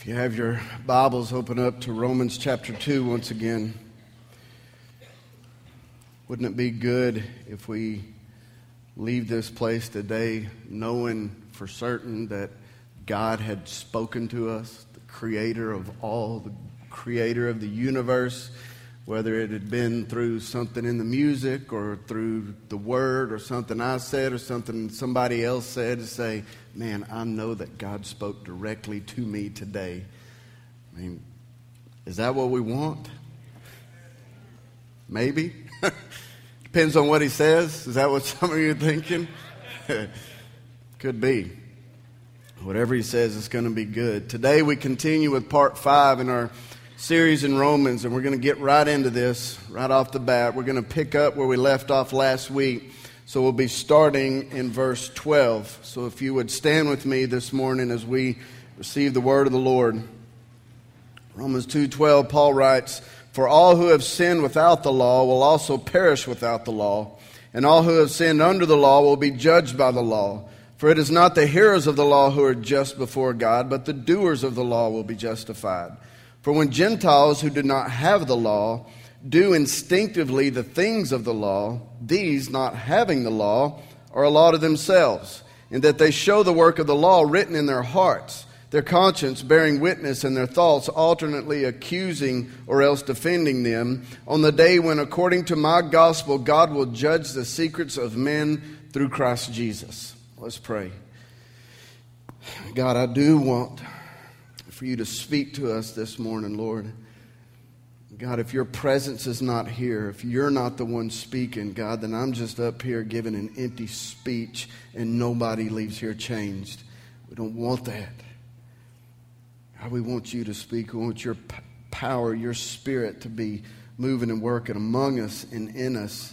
If you have your Bibles, open up to Romans chapter 2 once again. Wouldn't it be good if we leave this place today knowing for certain that God had spoken to us, the creator of all, the creator of the universe? Whether it had been through something in the music or through the word or something I said or something somebody else said to say, man, I know that God spoke directly to me today. I mean, is that what we want? Maybe. Depends on what he says. Is that what some of you are thinking? Could be. Whatever he says is going to be good. Today we continue with part five in our series in Romans, and we're going to get right into this right off the bat. We're going to pick up where we left off last week. So we'll be starting in verse 12. So if you would stand with me this morning as we receive the word of the Lord. Romans 2:12 Paul writes, "For all who have sinned without the law will also perish without the law, and all who have sinned under the law will be judged by the law. For it is not the hearers of the law who are just before God, but the doers of the law will be justified." For when Gentiles who did not have the law do instinctively the things of the law, these, not having the law, are a law to themselves, in that they show the work of the law written in their hearts, their conscience bearing witness, and their thoughts alternately accusing or else defending them, on the day when, according to my gospel, God will judge the secrets of men through Christ Jesus. Let's pray. God, I do want for you to speak to us this morning, Lord. God, if your presence is not here, if you're not the one speaking, God, then I'm just up here giving an empty speech and nobody leaves here changed. We don't want that. God, we want you to speak. We want your p- power, your spirit to be moving and working among us and in us.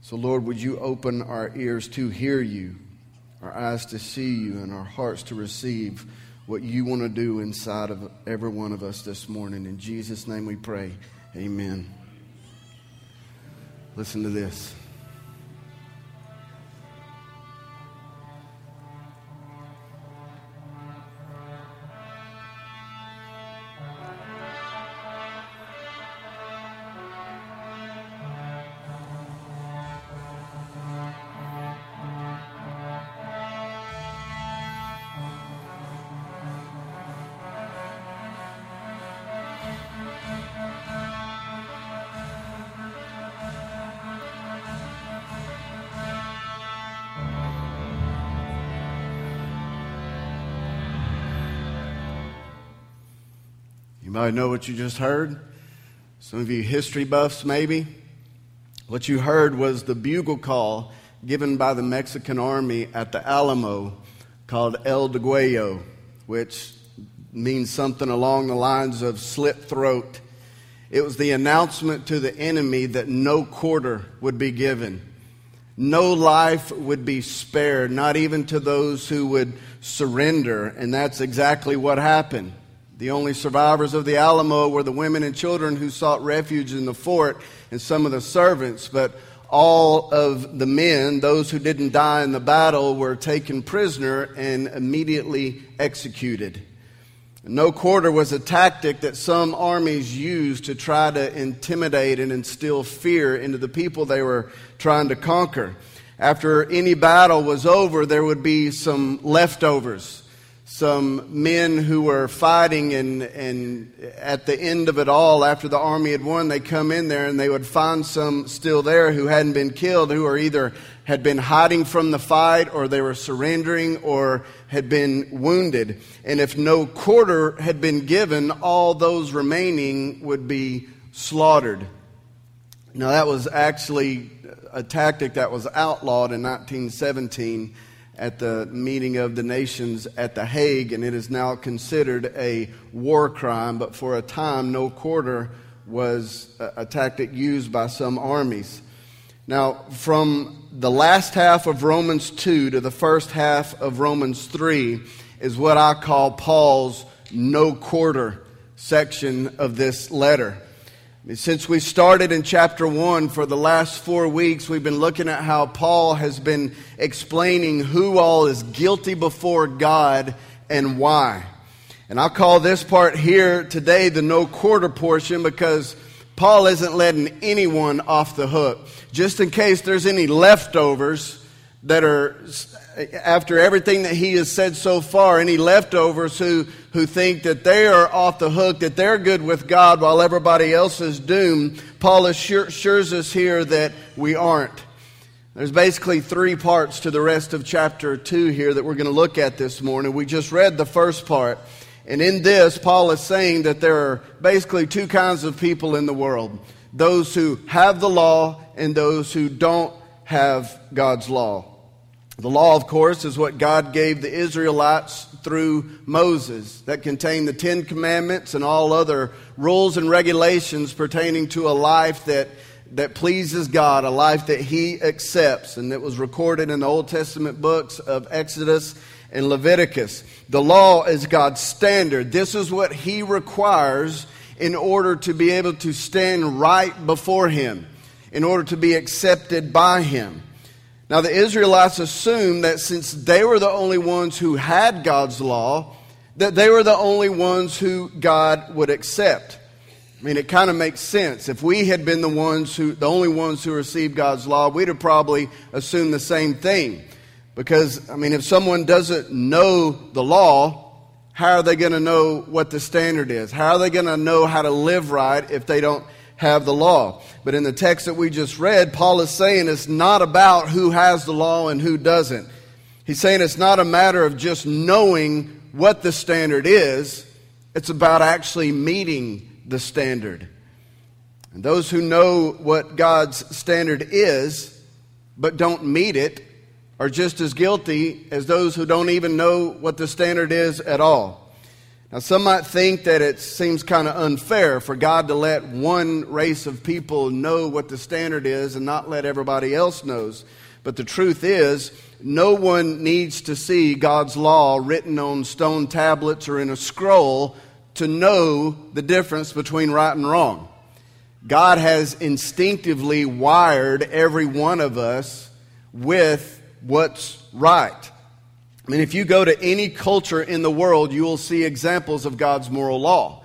So, Lord, would you open our ears to hear you, our eyes to see you, and our hearts to receive what you want to do inside of every one of us this morning. In Jesus' name we pray. Amen. Listen to this. I know what you just heard. Some of you history buffs, maybe. What you heard was the bugle call given by the Mexican army at the Alamo called El Degüello, which means something along the lines of slit throat. It was the announcement to the enemy that no quarter would be given. No life would be spared, not even to those who would surrender. And that's exactly what happened. The only survivors of the Alamo were the women and children who sought refuge in the fort and some of the servants, but all of the men, those who didn't die in the battle, were taken prisoner and immediately executed. No quarter was a tactic that some armies used to try to intimidate and instill fear into the people they were trying to conquer. After any battle was over, there would be some leftovers some men who were fighting, and, and at the end of it all, after the army had won, they come in there and they would find some still there who hadn't been killed, who are either had been hiding from the fight, or they were surrendering, or had been wounded. And if no quarter had been given, all those remaining would be slaughtered. Now, that was actually a tactic that was outlawed in 1917 at the meeting of the nations at The Hague, and it is now considered a war crime. But for a time, no quarter was uh, a, tactic used by some armies. Now, from the last half of Romans 2 to the first half of Romans 3 is what I call Paul's no quarter section of this letter. Since we started in chapter 1 for the last four weeks, we've been looking at how Paul has been explaining who all is guilty before God and why. And I'll call this part here today the no quarter portion because Paul isn't letting anyone off the hook. Just in case there's any leftovers that are, after everything that he has said so far, any leftovers who, who think that they are off the hook, that they're good with God while everybody else is doomed, Paul assures us here that we aren't. There's basically three parts to the rest of chapter 2 here that we're going to look at this morning. We just read the first part. And in this, Paul is saying that there are basically two kinds of people in the world those who have the law and those who don't have God's law. The law, of course, is what God gave the Israelites through Moses that contained the Ten Commandments and all other rules and regulations pertaining to a life that, that pleases God, a life that He accepts, and that was recorded in the Old Testament books of Exodus and Leviticus. The law is God's standard. This is what He requires in order to be able to stand right before Him, in order to be accepted by Him. Now, the Israelites assumed that since they were the only ones who had God's law, that they were the only ones who God would accept. I mean, it kind of makes sense. If we had been the ones who, the only ones who received God's law, we'd have probably assumed the same thing. Because, I mean, if someone doesn't know the law, how are they going to know what the standard is? How are they going to know how to live right if they don't have the law? But in the text that we just read, Paul is saying it's not about who has the law and who doesn't. He's saying it's not a matter of just knowing what the standard is, it's about actually meeting the standard. And those who know what God's standard is, but don't meet it, are just as guilty as those who don't even know what the standard is at all. Now, some might think that it seems kind of unfair for God to let one race of people know what the standard is and not let everybody else knows. But the truth is, no one needs to see God's law written on stone tablets or in a scroll to know the difference between right and wrong. God has instinctively wired every one of us with what's right. I mean, if you go to any culture in the world, you will see examples of God's moral law.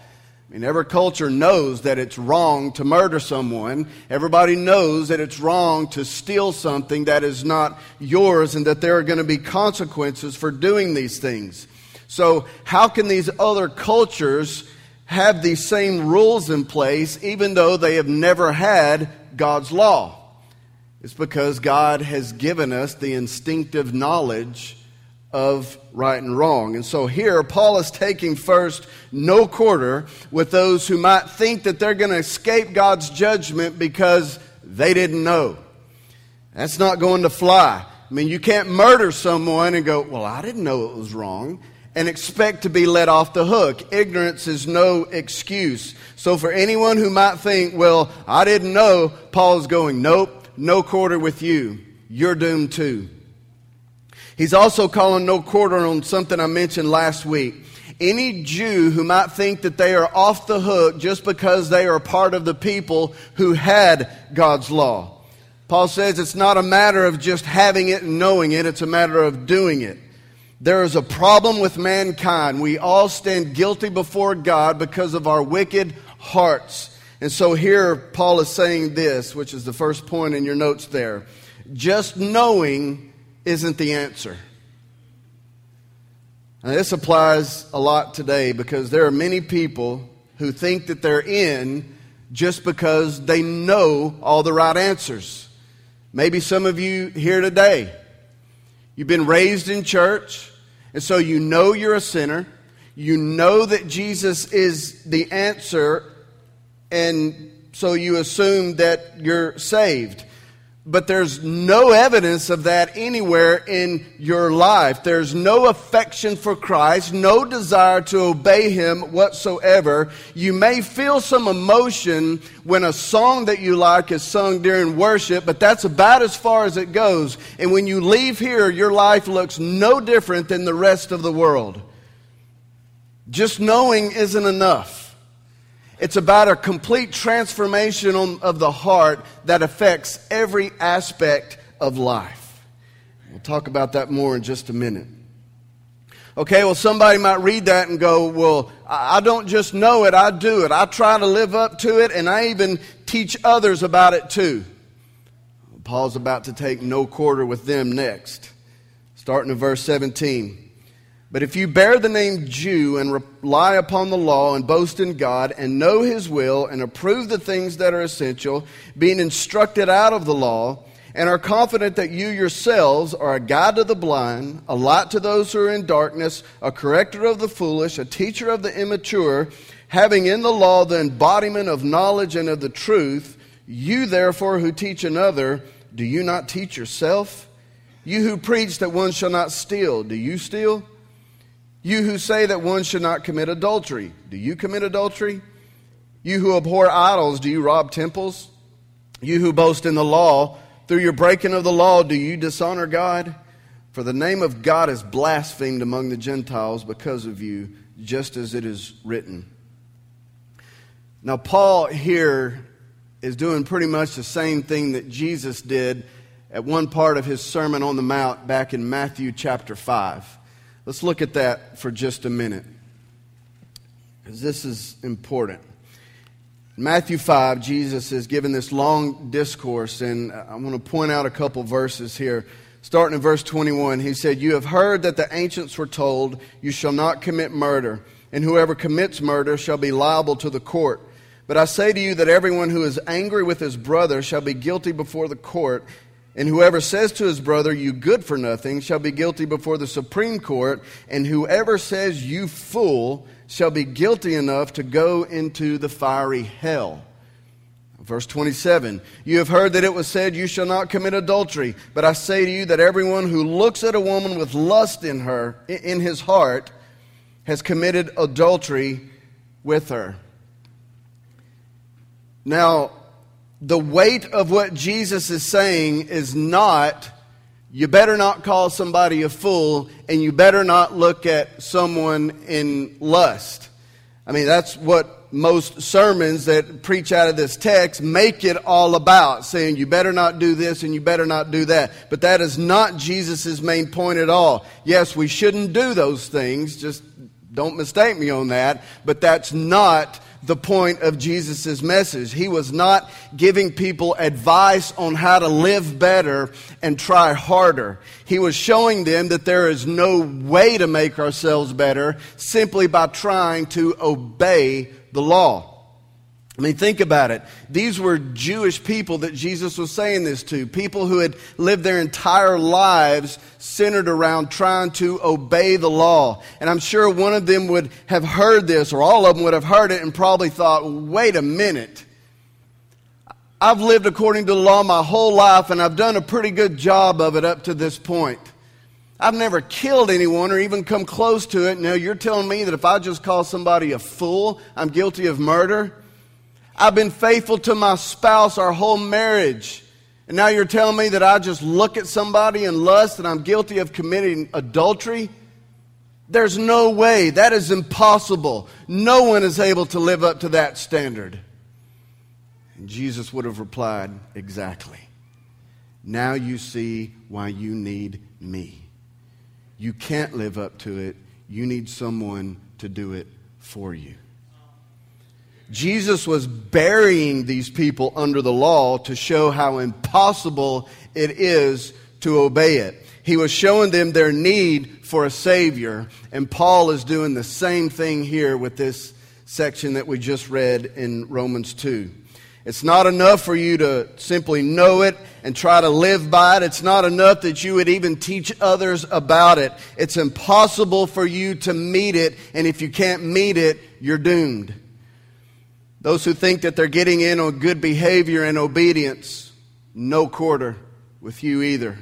I mean, every culture knows that it's wrong to murder someone. Everybody knows that it's wrong to steal something that is not yours and that there are going to be consequences for doing these things. So, how can these other cultures have these same rules in place even though they have never had God's law? It's because God has given us the instinctive knowledge of right and wrong. And so here, Paul is taking first no quarter with those who might think that they're going to escape God's judgment because they didn't know. That's not going to fly. I mean, you can't murder someone and go, Well, I didn't know it was wrong, and expect to be let off the hook. Ignorance is no excuse. So, for anyone who might think, Well, I didn't know, Paul's going, Nope no quarter with you. You're doomed too. He's also calling no quarter on something I mentioned last week. Any Jew who might think that they are off the hook just because they are part of the people who had God's law. Paul says it's not a matter of just having it and knowing it, it's a matter of doing it. There is a problem with mankind. We all stand guilty before God because of our wicked hearts. And so here Paul is saying this, which is the first point in your notes there. Just knowing isn't the answer. Now, this applies a lot today because there are many people who think that they're in just because they know all the right answers. Maybe some of you here today, you've been raised in church, and so you know you're a sinner. You know that Jesus is the answer and so you assume that you're saved. But there's no evidence of that anywhere in your life. There's no affection for Christ, no desire to obey Him whatsoever. You may feel some emotion when a song that you like is sung during worship, but that's about as far as it goes. And when you leave here, your life looks no different than the rest of the world. Just knowing isn't enough. It's about a complete transformation of the heart that affects every aspect of life. We'll talk about that more in just a minute. Okay, well, somebody might read that and go, Well, I don't just know it, I do it. I try to live up to it, and I even teach others about it too. Paul's about to take no quarter with them next, starting in verse 17. But if you bear the name Jew and rely upon the law and boast in God and know his will and approve the things that are essential, being instructed out of the law, and are confident that you yourselves are a guide to the blind, a light to those who are in darkness, a corrector of the foolish, a teacher of the immature, having in the law the embodiment of knowledge and of the truth, you therefore who teach another, do you not teach yourself? You who preach that one shall not steal, do you steal? You who say that one should not commit adultery, do you commit adultery? You who abhor idols, do you rob temples? You who boast in the law, through your breaking of the law, do you dishonor God? For the name of God is blasphemed among the Gentiles because of you, just as it is written. Now, Paul here is doing pretty much the same thing that Jesus did at one part of his Sermon on the Mount back in Matthew chapter 5. Let's look at that for just a minute, because this is important. Matthew 5, Jesus is given this long discourse, and I want to point out a couple verses here. Starting in verse 21, he said, You have heard that the ancients were told, You shall not commit murder, and whoever commits murder shall be liable to the court. But I say to you that everyone who is angry with his brother shall be guilty before the court. And whoever says to his brother, You good for nothing, shall be guilty before the Supreme Court. And whoever says, You fool, shall be guilty enough to go into the fiery hell. Verse 27 You have heard that it was said, You shall not commit adultery. But I say to you that everyone who looks at a woman with lust in her, in his heart, has committed adultery with her. Now, the weight of what Jesus is saying is not, you better not call somebody a fool, and you better not look at someone in lust. I mean, that's what most sermons that preach out of this text make it all about, saying you better not do this and you better not do that. But that is not Jesus' main point at all. Yes, we shouldn't do those things, just don't mistake me on that, but that's not the point of Jesus' message. He was not giving people advice on how to live better and try harder. He was showing them that there is no way to make ourselves better simply by trying to obey the law. I mean, think about it. These were Jewish people that Jesus was saying this to. People who had lived their entire lives centered around trying to obey the law. And I'm sure one of them would have heard this, or all of them would have heard it and probably thought, wait a minute. I've lived according to the law my whole life, and I've done a pretty good job of it up to this point. I've never killed anyone or even come close to it. Now, you're telling me that if I just call somebody a fool, I'm guilty of murder? I've been faithful to my spouse our whole marriage. And now you're telling me that I just look at somebody and lust and I'm guilty of committing adultery? There's no way. That is impossible. No one is able to live up to that standard. And Jesus would have replied, Exactly. Now you see why you need me. You can't live up to it. You need someone to do it for you. Jesus was burying these people under the law to show how impossible it is to obey it. He was showing them their need for a Savior, and Paul is doing the same thing here with this section that we just read in Romans 2. It's not enough for you to simply know it and try to live by it. It's not enough that you would even teach others about it. It's impossible for you to meet it, and if you can't meet it, you're doomed. Those who think that they're getting in on good behavior and obedience, no quarter with you either.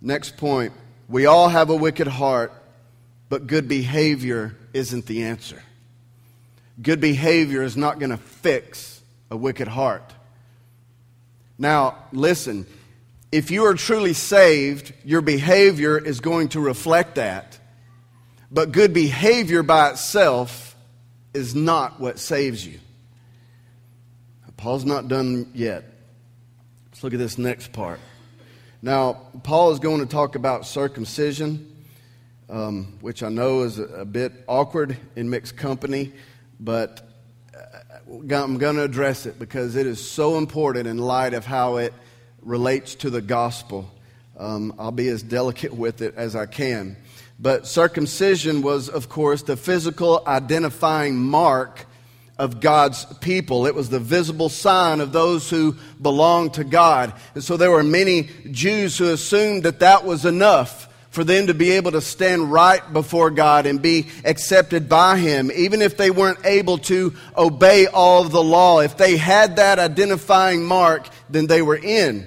Next point we all have a wicked heart, but good behavior isn't the answer. Good behavior is not going to fix a wicked heart. Now, listen, if you are truly saved, your behavior is going to reflect that. But good behavior by itself is not what saves you. Paul's not done yet. Let's look at this next part. Now, Paul is going to talk about circumcision. um, which I know is a, a, bit awkward in mixed company, but uh, I'm going to address it because it is so important in light of how it relates to the gospel. Um, I'll be as delicate with it as I can. But circumcision was, of course, the physical identifying mark of God's people. It was the visible sign of those who belonged to God. And so there were many Jews who assumed that that was enough for them to be able to stand right before God and be accepted by Him, even if they weren't able to obey all of the law. If they had that identifying mark, then they were in.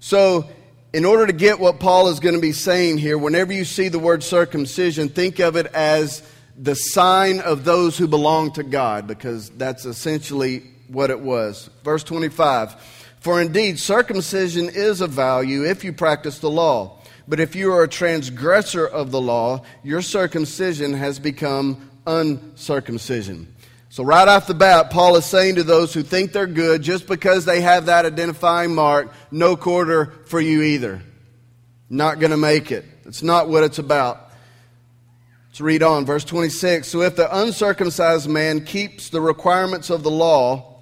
So, in order to get what Paul is going to be saying here, whenever you see the word circumcision, think of it as the sign of those who belong to God, because that's essentially what it was. Verse 25 For indeed, circumcision is of value if you practice the law. But if you are a transgressor of the law, your circumcision has become uncircumcision. So, right off the bat, Paul is saying to those who think they're good, just because they have that identifying mark, no quarter for you either. Not going to make it. It's not what it's about. Let's read on, verse 26. So if the uncircumcised man keeps the requirements of the law,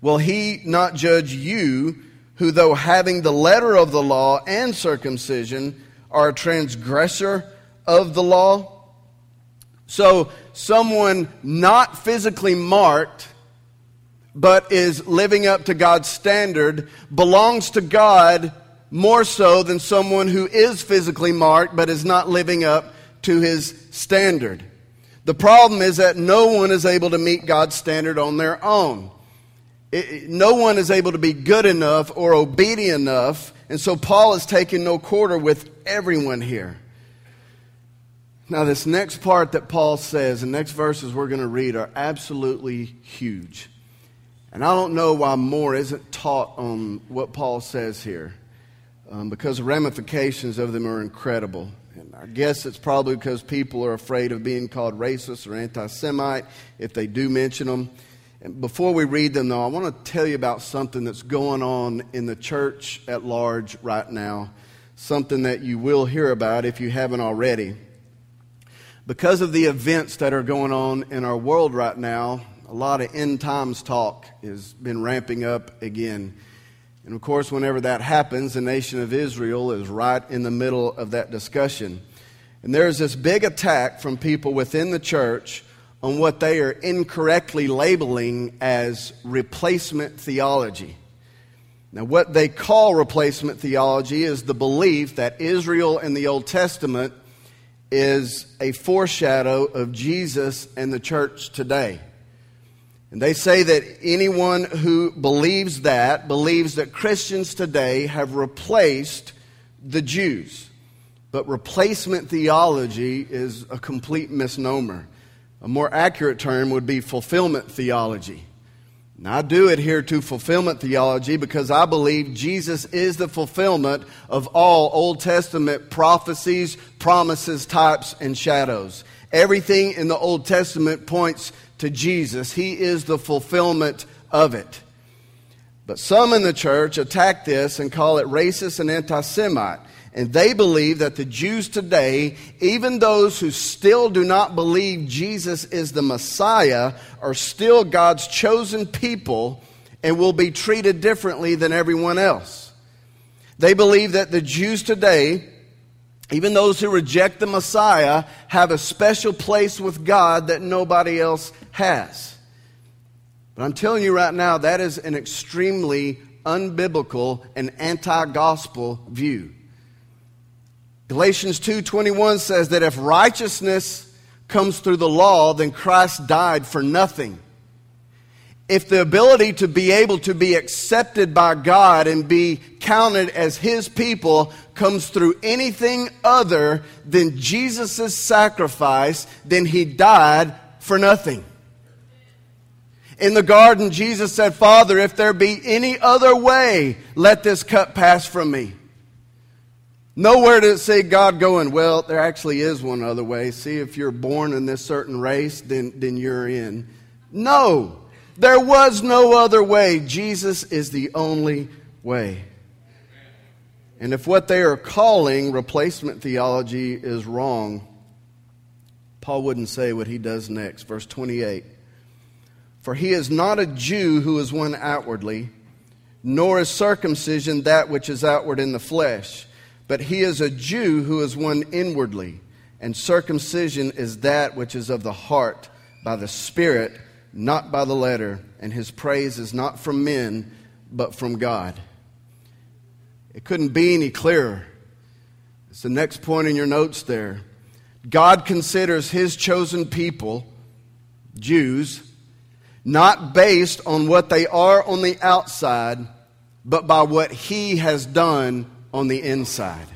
will he not judge you, who, though having the letter of the law and circumcision, are a transgressor of the law? So, someone not physically marked, but is living up to God's standard, belongs to God more so than someone who is physically marked, but is not living up to his standard. The problem is that no one is able to meet God's standard on their own. It, no one is able to be good enough or obedient enough, and so Paul is taking no quarter with everyone here. Now, this next part that Paul says, the next verses we're going to read, are absolutely huge. And I don't know why more isn't taught on what Paul says here, um, because the ramifications of them are incredible. And I guess it's probably because people are afraid of being called racist or anti Semite if they do mention them. And before we read them, though, I want to tell you about something that's going on in the church at large right now, something that you will hear about if you haven't already. Because of the events that are going on in our world right now, a lot of end times talk has been ramping up again. And of course, whenever that happens, the nation of Israel is right in the middle of that discussion. And there's this big attack from people within the church on what they are incorrectly labeling as replacement theology. Now, what they call replacement theology is the belief that Israel in the Old Testament is a foreshadow of Jesus and the church today. And they say that anyone who believes that believes that Christians today have replaced the Jews. But replacement theology is a complete misnomer. A more accurate term would be fulfillment theology. Now, I do adhere to fulfillment theology because I believe Jesus is the fulfillment of all Old Testament prophecies, promises, types, and shadows. Everything in the Old Testament points to Jesus. He is the fulfillment of it. But some in the church attack this and call it racist and anti Semite. And they believe that the Jews today, even those who still do not believe Jesus is the Messiah, are still God's chosen people and will be treated differently than everyone else. They believe that the Jews today even those who reject the Messiah have a special place with God that nobody else has. But I'm telling you right now, that is an extremely unbiblical and anti-gospel view. Galatians 2:21 says that if righteousness comes through the law, then Christ died for nothing if the ability to be able to be accepted by God and be counted as His people comes through anything other than Jesus' sacrifice, then He died for nothing. In the garden, Jesus said, Father, if there be any other way, let this cup pass from me. Nowhere does it say God going, well, there actually is one other way. See, if you're born in this certain race, then, then you're in. No. There was no other way. Jesus is the only way. And if what they are calling replacement theology is wrong, Paul wouldn't say what he does next. Verse 28 For he is not a Jew who is one outwardly, nor is circumcision that which is outward in the flesh, but he is a Jew who is one inwardly, and circumcision is that which is of the heart, by the Spirit, not by the letter, and his praise is not from men, but from God. It couldn't be any clearer. It's the next point in your notes there. God considers his chosen people, Jews, not based on what they are on the outside, but by what he has done on the inside.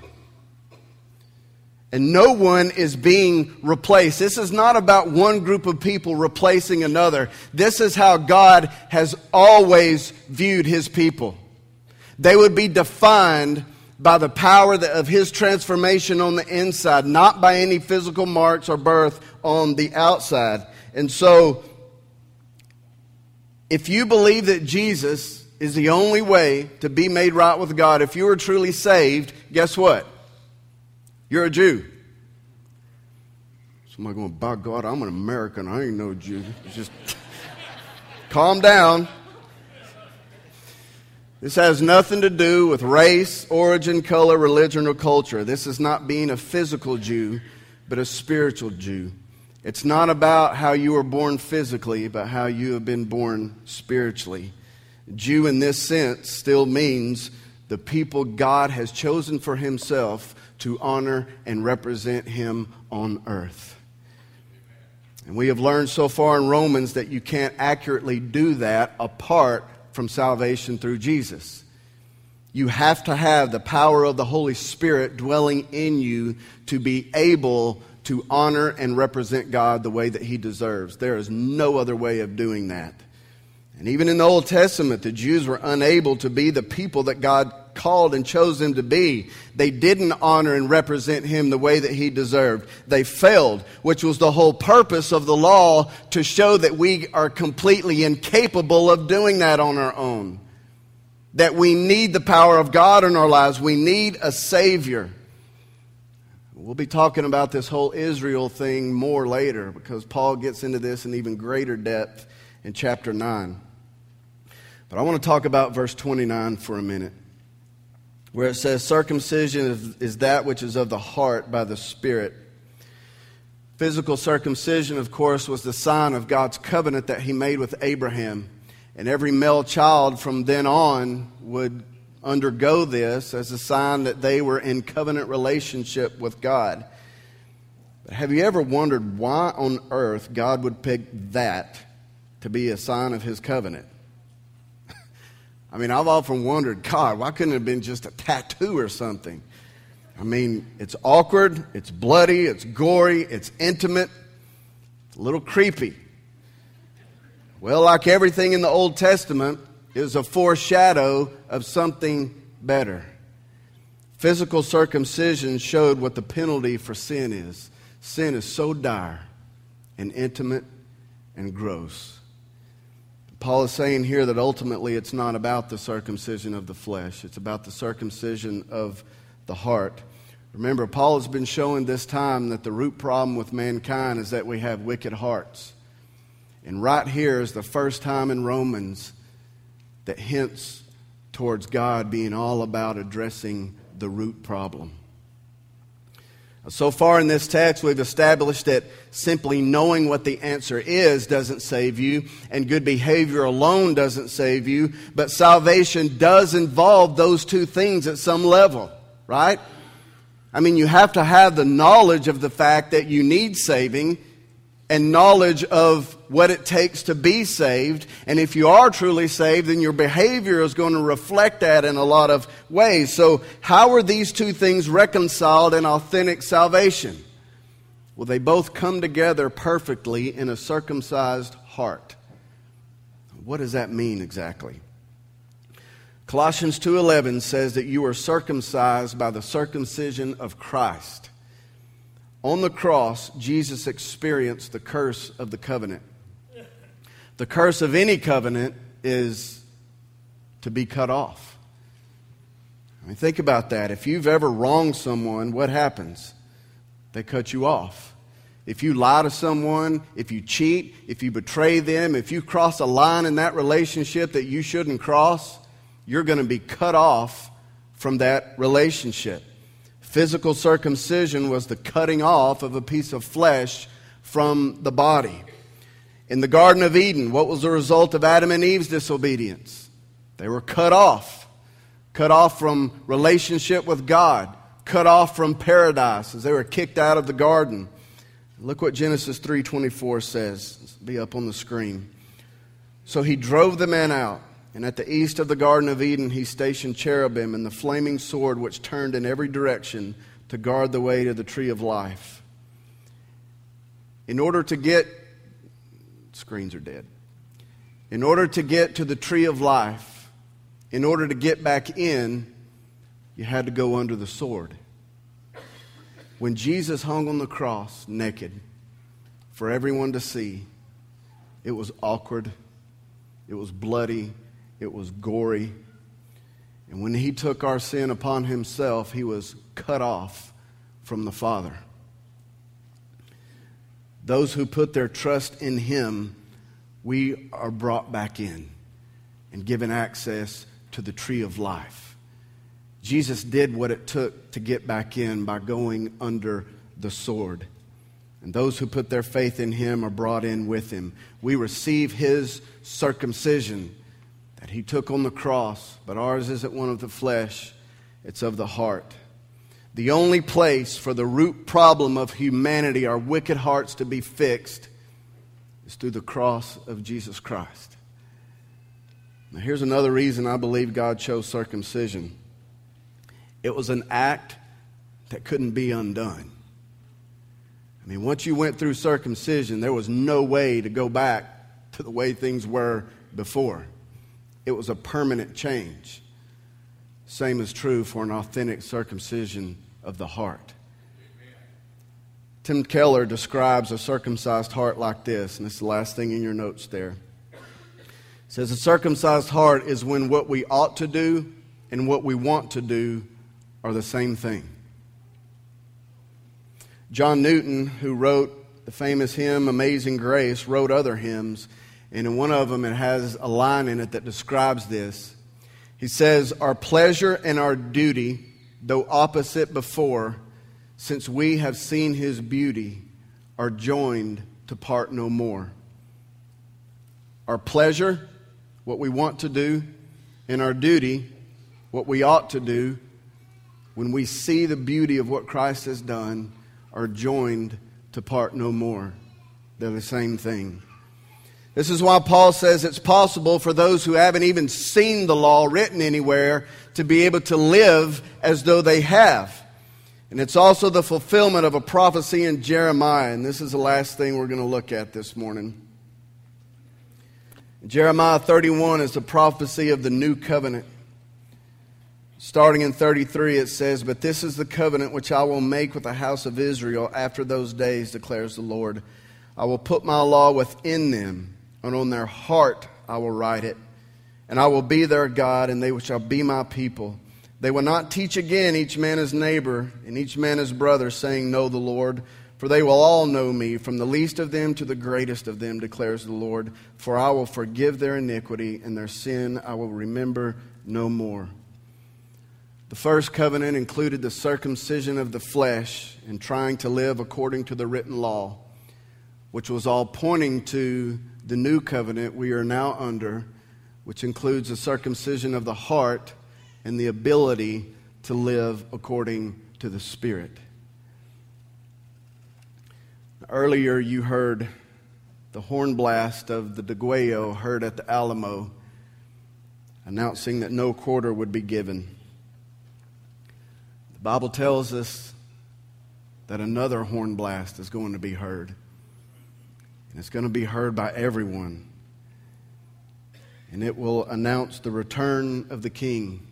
And no one is being replaced. This is not about one group of people replacing another. This is how God has always viewed his people. They would be defined by the power of his transformation on the inside, not by any physical marks or birth on the outside. And so, if you believe that Jesus is the only way to be made right with God, if you are truly saved, guess what? You're a Jew. Somebody going, by God, I'm an American. I ain't no Jew. Just calm down. This has nothing to do with race, origin, color, religion, or culture. This is not being a physical Jew, but a spiritual Jew. It's not about how you were born physically, but how you have been born spiritually. Jew, in this sense, still means the people God has chosen for himself to honor and represent him on earth. And we have learned so far in Romans that you can't accurately do that apart from salvation through Jesus. You have to have the power of the Holy Spirit dwelling in you to be able to honor and represent God the way that He deserves. There is no other way of doing that. And even in the Old Testament, the Jews were unable to be the people that God called and chose them to be. They didn't honor and represent him the way that he deserved. They failed, which was the whole purpose of the law to show that we are completely incapable of doing that on our own. That we need the power of God in our lives. We need a Savior. We'll be talking about this whole Israel thing more later because Paul gets into this in even greater depth in chapter 9. But I want to talk about verse 29 for a minute, where it says, Circumcision is, is that which is of the heart by the Spirit. Physical circumcision, of course, was the sign of God's covenant that he made with Abraham. And every male child from then on would undergo this as a sign that they were in covenant relationship with God. But have you ever wondered why on earth God would pick that to be a sign of his covenant? I mean, I've often wondered, God, why couldn't it have been just a tattoo or something? I mean, it's awkward, it's bloody, it's gory, it's intimate, it's a little creepy. Well, like everything in the Old Testament, is a foreshadow of something better. Physical circumcision showed what the penalty for sin is. Sin is so dire and intimate and gross. Paul is saying here that ultimately it's not about the circumcision of the flesh, it's about the circumcision of the heart. Remember, Paul has been showing this time that the root problem with mankind is that we have wicked hearts. And right here is the first time in Romans that hints towards God being all about addressing the root problem. So far in this text, we've established that simply knowing what the answer is doesn't save you, and good behavior alone doesn't save you, but salvation does involve those two things at some level, right? I mean, you have to have the knowledge of the fact that you need saving and knowledge of what it takes to be saved. And if you are truly saved, then your behavior is going to reflect that in a lot of ways. So, how are these two things reconciled in authentic salvation? Well, they both come together perfectly in a circumcised heart. What does that mean exactly? Colossians 2:11 says that you are circumcised by the circumcision of Christ. On the cross, Jesus experienced the curse of the covenant. The curse of any covenant is to be cut off. I mean, think about that. If you've ever wronged someone, what happens? They cut you off. If you lie to someone, if you cheat, if you betray them, if you cross a line in that relationship that you shouldn't cross, you're going to be cut off from that relationship. Physical circumcision was the cutting off of a piece of flesh from the body. In the Garden of Eden, what was the result of Adam and Eve's disobedience? They were cut off. Cut off from relationship with God. Cut off from paradise as they were kicked out of the garden. Look what Genesis 3:24 says. It'll be up on the screen. So he drove the man out, and at the east of the garden of Eden he stationed cherubim and the flaming sword which turned in every direction to guard the way to the tree of life. In order to get screens are dead. In order to get to the tree of life, in order to get back in, you had to go under the sword. When Jesus hung on the cross naked for everyone to see, it was awkward, it was bloody, it was gory. And when he took our sin upon himself, he was cut off from the Father. Those who put their trust in him, we are brought back in and given access to the tree of life. Jesus did what it took to get back in by going under the sword. And those who put their faith in him are brought in with him. We receive his circumcision that he took on the cross, but ours isn't one of the flesh, it's of the heart. The only place for the root problem of humanity, our wicked hearts, to be fixed is through the cross of Jesus Christ. Now, here's another reason I believe God chose circumcision. It was an act that couldn't be undone. I mean, once you went through circumcision, there was no way to go back to the way things were before. It was a permanent change. Same is true for an authentic circumcision of the heart. Tim Keller describes a circumcised heart like this, and it's the last thing in your notes there. Says, A circumcised heart is when what we ought to do and what we want to do are the same thing. John Newton, who wrote the famous hymn Amazing Grace, wrote other hymns, and in one of them it has a line in it that describes this. He says, Our pleasure and our duty, though opposite before, since we have seen his beauty, are joined to part no more. Our pleasure, what we want to do, and our duty, what we ought to do, when we see the beauty of what Christ has done, are joined to part no more. They're the same thing. This is why Paul says it's possible for those who haven't even seen the law written anywhere to be able to live as though they have. And it's also the fulfillment of a prophecy in Jeremiah. And this is the last thing we're going to look at this morning. Jeremiah 31 is the prophecy of the new covenant. Starting in 33, it says, But this is the covenant which I will make with the house of Israel after those days, declares the Lord. I will put my law within them, and on their heart I will write it. And I will be their God, and they shall be my people. They will not teach again each man his neighbor, and each man his brother, saying, Know the Lord. For they will all know me, from the least of them to the greatest of them, declares the Lord. For I will forgive their iniquity, and their sin I will remember no more. The first covenant included the circumcision of the flesh and trying to live according to the written law, which was all pointing to the new covenant we are now under, which includes the circumcision of the heart and the ability to live according to the Spirit. Earlier, you heard the horn blast of the Degüello heard at the Alamo announcing that no quarter would be given. The Bible tells us that another horn blast is going to be heard. It's going to be heard by everyone. And it will announce the return of the king,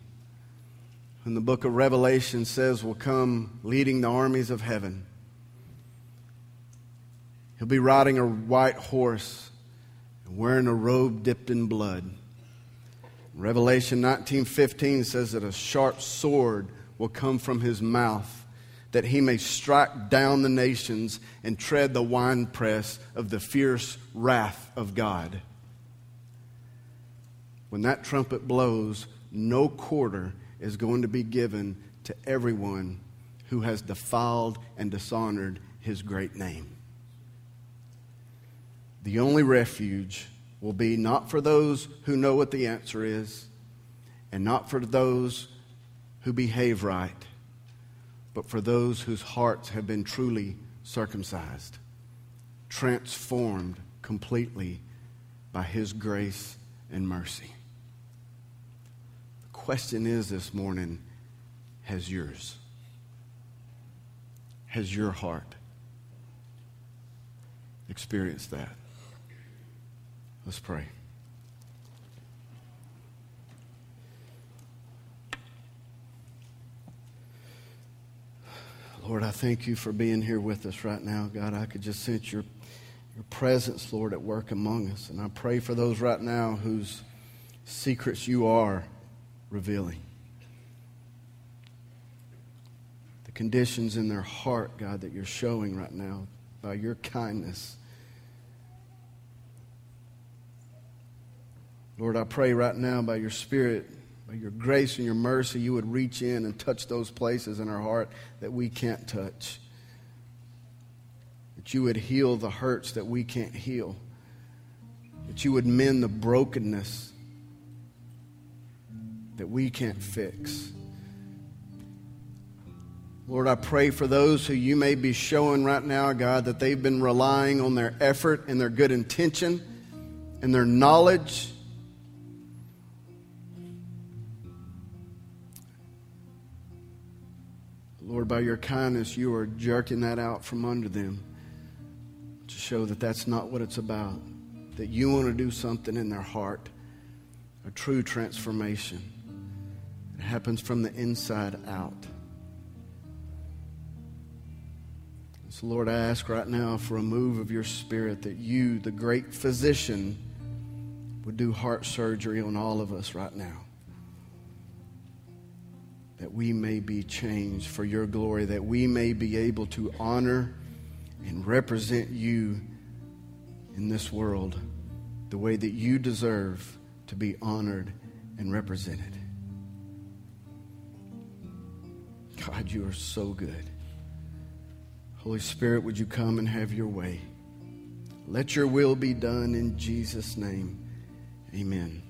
whom the book of Revelation says will come leading the armies of heaven. He'll be riding a white horse and wearing a robe dipped in blood. Revelation 19:15 says that a sharp sword will come from his mouth that he may strike down the nations and tread the winepress of the fierce wrath of God. When that trumpet blows, no quarter is going to be given to everyone who has defiled and dishonored his great name. The only refuge will be not for those who know what the answer is, and not for those who behave right, but for those whose hearts have been truly circumcised, transformed completely by His grace and mercy. The question is this morning has yours? Has your heart experienced that? Let's pray. Lord, I thank you for being here with us right now. God, I could just sense your, your presence, Lord, at work among us. And I pray for those right now whose secrets you are revealing. The conditions in their heart, God, that you're showing right now by your kindness. Lord, I pray right now by your Spirit by your grace and your mercy, you would reach in and touch those places in our heart that we can't touch. That you would heal the hurts that we can't heal. That you would mend the brokenness that we can't fix. Lord, I pray for those who you may be showing right now, God, that they've been relying on their effort and their good intention and their knowledge Lord, by your kindness, you are jerking that out from under them to show that that's not what it's about. That you want to do something in their heart, a true transformation. It happens from the inside out. So, Lord, I ask right now for a move of your spirit that you, the great physician, would do heart surgery on all of us right now that we may be changed for your glory, that we may be able to honor and represent you in this world the way that you deserve to be honored and represented. God, you are so good. Holy Spirit, would you come and have your way? Let your will be done in Jesus' name. Amen.